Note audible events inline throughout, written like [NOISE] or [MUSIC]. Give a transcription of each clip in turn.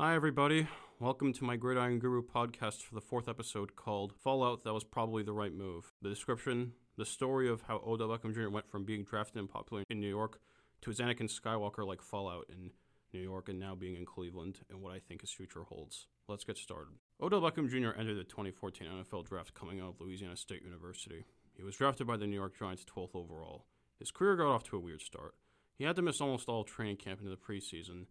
Hi, everybody. Welcome to my Gridiron Guru podcast for the fourth episode called Fallout That Was Probably the Right Move. The description the story of how Odell Beckham Jr. went from being drafted and popular in New York to his Anakin Skywalker like Fallout in New York and now being in Cleveland and what I think his future holds. Let's get started. Odell Beckham Jr. entered the 2014 NFL draft coming out of Louisiana State University. He was drafted by the New York Giants 12th overall. His career got off to a weird start. He had to miss almost all training camp into the preseason.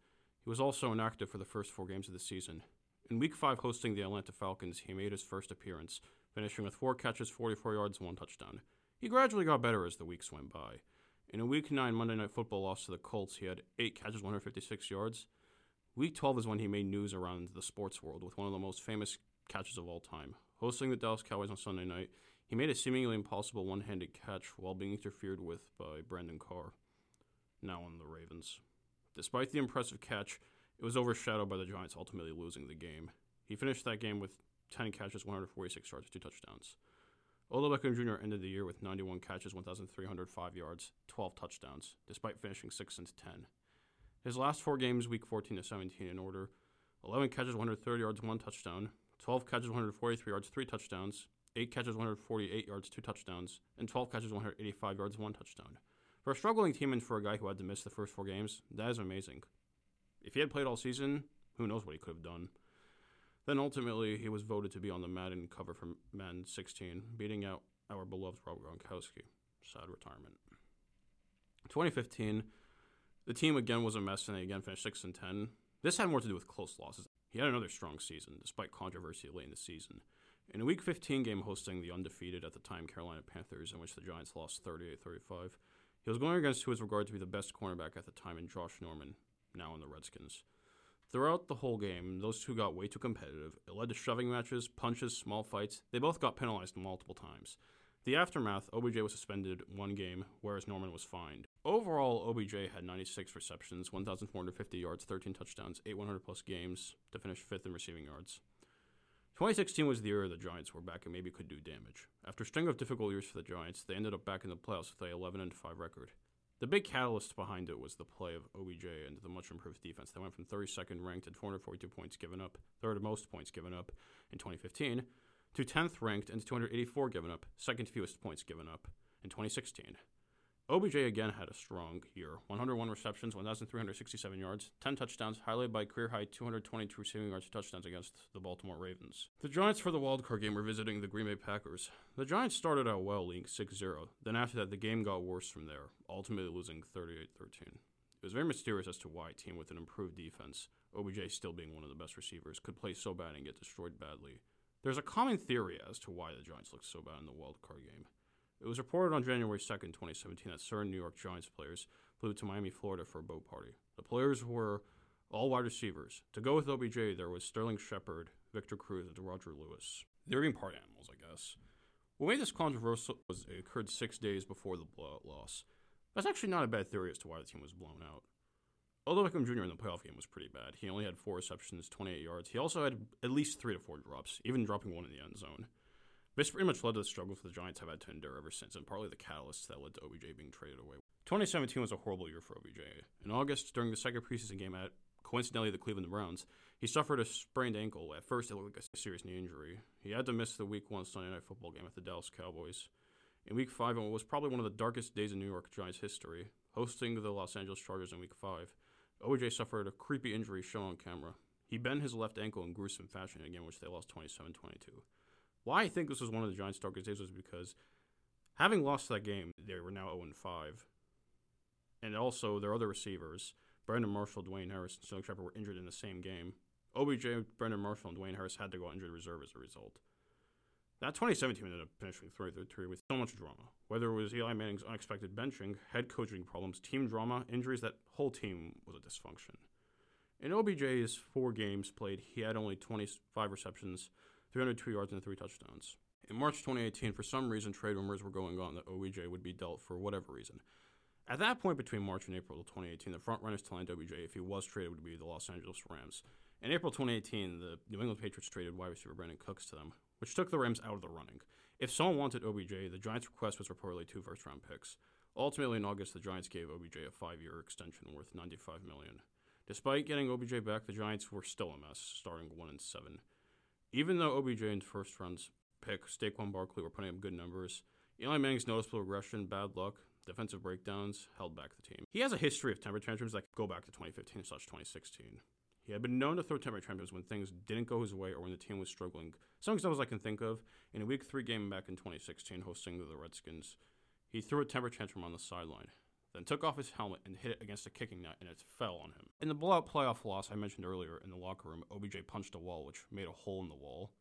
He was also inactive for the first four games of the season. In Week 5, hosting the Atlanta Falcons, he made his first appearance, finishing with four catches, 44 yards, and one touchdown. He gradually got better as the weeks went by. In a Week 9 Monday Night Football loss to the Colts, he had 8 catches, 156 yards. Week 12 is when he made news around the sports world with one of the most famous catches of all time. Hosting the Dallas Cowboys on Sunday night, he made a seemingly impossible one handed catch while being interfered with by Brandon Carr, now on the Ravens. Despite the impressive catch, it was overshadowed by the Giants ultimately losing the game. He finished that game with 10 catches, 146 yards, 2 touchdowns. Odell Beckham Jr. ended the year with 91 catches, 1,305 yards, 12 touchdowns, despite finishing 6 and 10. His last four games, week 14 to 17, in order 11 catches, 130 yards, 1 touchdown, 12 catches, 143 yards, 3 touchdowns, 8 catches, 148 yards, 2 touchdowns, and 12 catches, 185 yards, 1 touchdown. For a struggling team and for a guy who had to miss the first four games, that is amazing. If he had played all season, who knows what he could have done. Then ultimately, he was voted to be on the Madden cover for Madden 16, beating out our beloved Rob Gronkowski. Sad retirement. 2015, the team again was a mess, and they again finished 6 and 10. This had more to do with close losses. He had another strong season, despite controversy late in the season. In a Week 15 game hosting the undefeated at the time Carolina Panthers, in which the Giants lost 38 35, he was going against who was regarded to be the best cornerback at the time in Josh Norman, now in the Redskins. Throughout the whole game, those two got way too competitive. It led to shoving matches, punches, small fights. They both got penalized multiple times. The aftermath, OBJ was suspended one game, whereas Norman was fined. Overall, OBJ had 96 receptions, 1,450 yards, 13 touchdowns, 8 100 plus games to finish fifth in receiving yards. 2016 was the year the Giants were back and maybe could do damage. After a string of difficult years for the Giants, they ended up back in the playoffs with a 11 and 5 record. The big catalyst behind it was the play of OBJ and the much improved defense that went from 32nd ranked at 442 points given up, third most points given up in 2015, to 10th ranked and 284 given up, second fewest points given up in 2016. OBJ again had a strong year 101 receptions, 1,367 yards, 10 touchdowns, highlighted by career high 222 receiving yards touchdowns against the Baltimore Ravens. The Giants for the wildcard game were visiting the Green Bay Packers. The Giants started out well, leading 6 0. Then after that, the game got worse from there, ultimately losing 38 13. It was very mysterious as to why a team with an improved defense, OBJ still being one of the best receivers, could play so bad and get destroyed badly. There's a common theory as to why the Giants looked so bad in the wildcard game. It was reported on January 2nd, 2017, that certain New York Giants players flew to Miami, Florida for a boat party. The players were all wide receivers. To go with OBJ, there was Sterling Shepard, Victor Cruz, and Roger Lewis. They were being party animals, I guess. What made this controversial was it occurred six days before the blowout loss. That's actually not a bad theory as to why the team was blown out. Although Beckham Jr. in the playoff game was pretty bad, he only had four receptions, 28 yards. He also had at least three to four drops, even dropping one in the end zone. This pretty much led to the struggles the Giants have had to endure ever since, and partly the catalyst that led to OBJ being traded away. 2017 was a horrible year for OBJ. In August, during the second preseason game at coincidentally the Cleveland Browns, he suffered a sprained ankle. At first, it looked like a serious knee injury. He had to miss the Week 1 Sunday Night Football game at the Dallas Cowboys. In Week 5, it was probably one of the darkest days in New York Giants history, hosting the Los Angeles Chargers in Week 5. OBJ suffered a creepy injury shown on camera. He bent his left ankle in gruesome fashion in a game which they lost 27 22. Why I think this was one of the Giants' darkest days was because having lost that game, they were now 0 5. And also, their other receivers, Brandon Marshall, Dwayne Harris, and Sterling Shepard, were injured in the same game. OBJ, Brandon Marshall, and Dwayne Harris had to go on injured reserve as a result. That 2017 ended up finishing 3 3 with so much drama. Whether it was Eli Manning's unexpected benching, head coaching problems, team drama, injuries, that whole team was a dysfunction. In OBJ's four games played, he had only 25 receptions, 302 yards and three touchdowns. In March 2018, for some reason, trade rumors were going on that OBJ would be dealt for whatever reason. At that point, between March and April of 2018, the front runners to land OBJ, if he was traded, would be the Los Angeles Rams. In April 2018, the New England Patriots traded wide receiver Brandin Cooks to them, which took the Rams out of the running. If someone wanted OBJ, the Giants' request was reportedly two first-round picks. Ultimately, in August, the Giants gave OBJ a five-year extension worth 95 million. Despite getting OBJ back, the Giants were still a mess, starting 1 and 7. Even though OBJ and first round pick Saquon Barkley were putting up good numbers, Eli Manning's noticeable regression, bad luck, defensive breakdowns held back the team. He has a history of temper tantrums that go back to 2015 2016. He had been known to throw temper tantrums when things didn't go his way or when the team was struggling. Some examples I can think of in a Week 3 game back in 2016 hosting the Redskins, he threw a temper tantrum on the sideline, then took off his helmet and hit it against a kicking net and it fell on him. In the blowout playoff loss I mentioned earlier in the locker room, OBJ punched a wall which made a hole in the wall.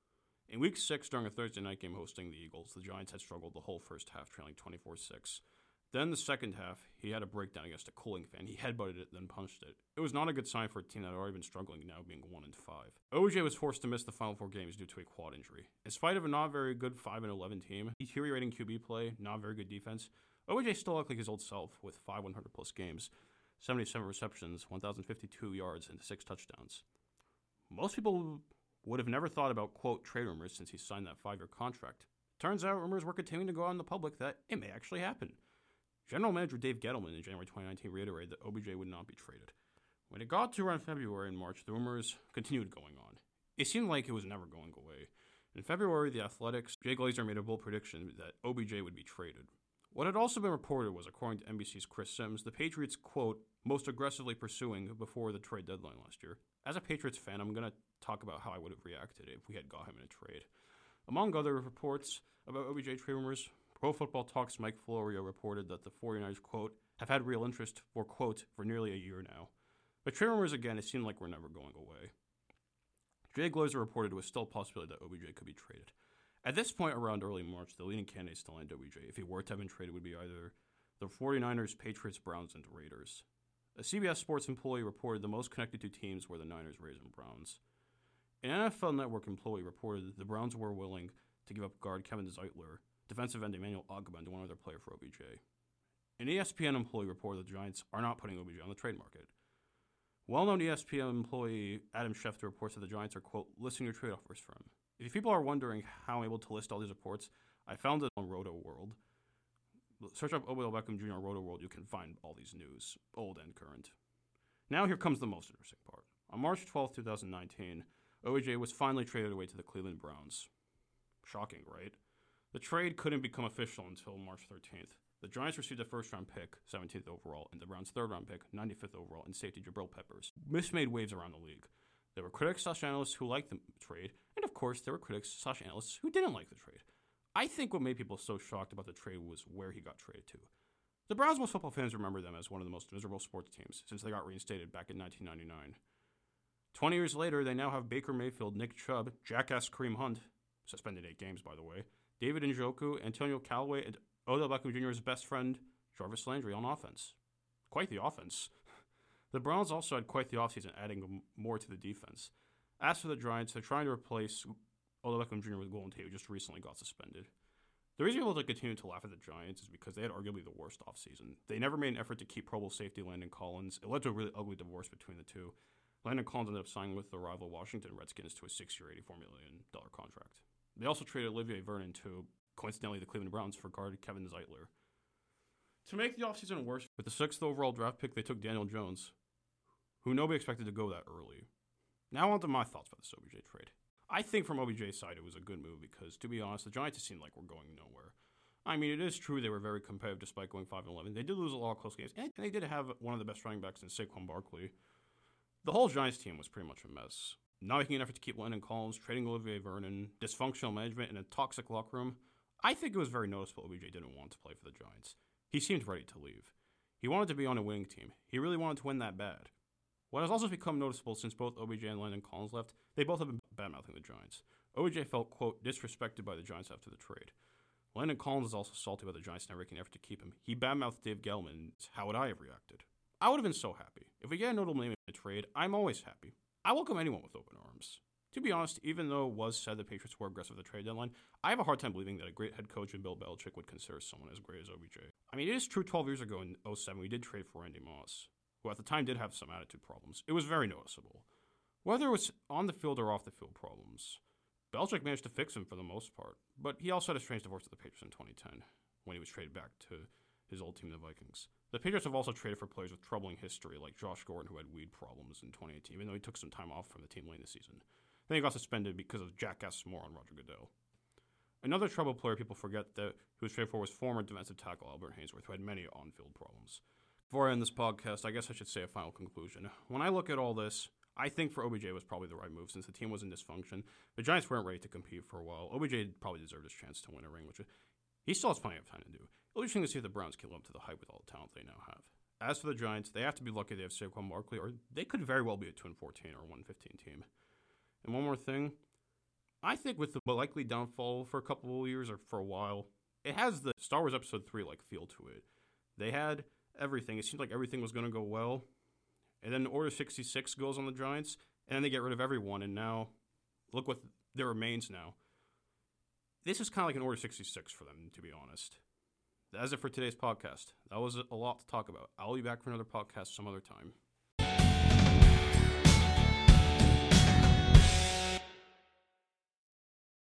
In week six, during a Thursday night game hosting the Eagles, the Giants had struggled the whole first half, trailing 24 6. Then the second half, he had a breakdown against a cooling fan. He headbutted it, then punched it. It was not a good sign for a team that had already been struggling, now being 1 and 5. OJ was forced to miss the final four games due to a quad injury. In spite of a not very good 5 and 11 team, deteriorating QB play, not very good defense, OJ still looked like his old self with 5 100 plus games, 77 receptions, 1,052 yards, and 6 touchdowns. Most people would have never thought about, quote, trade rumors since he signed that five year contract. Turns out rumors were continuing to go out in the public that it may actually happen. General Manager Dave Gettleman in January 2019 reiterated that OBJ would not be traded. When it got to around February and March, the rumors continued going on. It seemed like it was never going away. In February, the Athletic's, Jay Glazer made a bold prediction that OBJ would be traded. What had also been reported was, according to NBC's Chris Sims, the Patriots, quote, most aggressively pursuing before the trade deadline last year. As a Patriots fan, I'm going to talk about how I would have reacted if we had got him in a trade. Among other reports about OBJ trade rumors, Pro Football Talk's Mike Florio reported that the 49ers, quote, have had real interest for, quote, for nearly a year now. But trade rumors, again, it seemed like we're never going away. Jay Glazer reported it was still a possibility that OBJ could be traded. At this point, around early March, the leading candidates to land OBJ, if he were to have been traded, would be either the 49ers, Patriots, Browns, and Raiders. A CBS Sports employee reported the most connected two teams were the Niners, Raiders, and Browns. An NFL Network employee reported that the Browns were willing to give up guard Kevin Zeitler, defensive end Emmanuel Ogbah, and one other player for OBJ. An ESPN employee reported the Giants are not putting OBJ on the trade market. Well-known ESPN employee Adam Schefter reports that the Giants are, quote, listing your trade offers for him. If people are wondering how I'm able to list all these reports, I found it on Rotoworld. Search up Odell Beckham Jr. On Rotoworld, you can find all these news, old and current. Now here comes the most interesting part. On March 12, 2019, OJ was finally traded away to the Cleveland Browns. Shocking, right? The trade couldn't become official until March 13th. The Giants received a first round pick, 17th overall, and the Browns' third round pick, 95th overall, and safety Jabril Peppers. This made waves around the league. There were critics slash analysts who liked the trade, course, there were critics slash analysts who didn't like the trade. I think what made people so shocked about the trade was where he got traded to. The Browns most football fans remember them as one of the most miserable sports teams since they got reinstated back in 1999. 20 years later, they now have Baker Mayfield, Nick Chubb, Jackass Kareem Hunt, suspended eight games by the way, David Njoku, Antonio Callaway, and Odell Beckham Jr.'s best friend, Jarvis Landry, on offense. Quite the offense. [LAUGHS] The Browns also had quite the offseason, adding more to the defense. As for the Giants, they're trying to replace Odell Beckham Jr. with Golden Tate, who just recently got suspended. The reason people continue to laugh at the Giants is because they had arguably the worst offseason. They never made an effort to keep Pro Bowl safety Landon Collins. It led to a really ugly divorce between the two. Landon Collins ended up signing with the rival Washington Redskins to a six-year, $84 million contract. They also traded Olivier Vernon to, coincidentally, the Cleveland Browns for guard Kevin Zeitler. To make the offseason worse, with the sixth overall draft pick, they took Daniel Jones, who nobody expected to go that early. Now on to my thoughts about the OBJ trade. I think from OBJ's side, it was a good move because, to be honest, the Giants seemed like we're going nowhere. I mean, it is true they were very competitive despite going 5 11. They did lose a lot of close games, and they did have one of the best running backs in Saquon Barkley. The whole Giants team was pretty much a mess. Not making an effort to keep Landon Collins, trading Olivier Vernon, dysfunctional management, and a toxic locker room. I think it was very noticeable OBJ didn't want to play for the Giants. He seemed ready to leave. He wanted to be on a winning team. He really wanted to win that bad. What has also become noticeable since both OBJ and Landon Collins left, they both have been badmouthing the Giants. OBJ felt, quote, disrespected by the Giants after the trade. Landon Collins is also salty about the Giants never making an effort to keep him. He badmouthed Dave Gelman. How would I have reacted? I would have been so happy. If we get a notable name in the trade, I'm always happy. I welcome anyone with open arms. To be honest, even though it was said the Patriots were aggressive at the trade deadline, I have a hard time believing that a great head coach in Bill Belichick would consider someone as great as OBJ. I mean, it is true 12 years ago in 07, we did trade for Randy Moss, who at the time did have some attitude problems. It was very noticeable. Whether it was on the field or off the field problems, Belichick managed to fix him for the most part, but he also had a strange divorce with the Patriots in 2010 when he was traded back to his old team, the Vikings. The Patriots have also traded for players with troubling history, like Josh Gordon, who had weed problems in 2018, even though he took some time off from the team late in the season. Then he got suspended because of jackass more on Roger Goodell. Another troubled player people forget that who was traded for was former defensive tackle Albert Haynesworth, who had many on-field problems. Before I end this podcast, I guess I should say a final conclusion. When I look at all this, I think for OBJ was probably the right move since the team was in dysfunction. The Giants weren't ready to compete for a while. OBJ probably deserved his chance to win a ring, which he still has plenty of time to do. It'll be interesting to see if the Browns can live up to the hype with all the talent they now have. As for the Giants, they have to be lucky they have Saquon Barkley, or they could very well be a 2 14 or 1 15 team. And one more thing, I think with the likely downfall for a couple of years or for a while, it has the Star Wars Episode 3 like feel to it. They had everything. It seemed like everything was going to go well. And then Order 66 goes on the Giants, and then they get rid of everyone. And now, look what there remains now. This is kind of like an Order 66 for them, to be honest. That's it for today's podcast. That was a lot to talk about. I'll be back for another podcast some other time.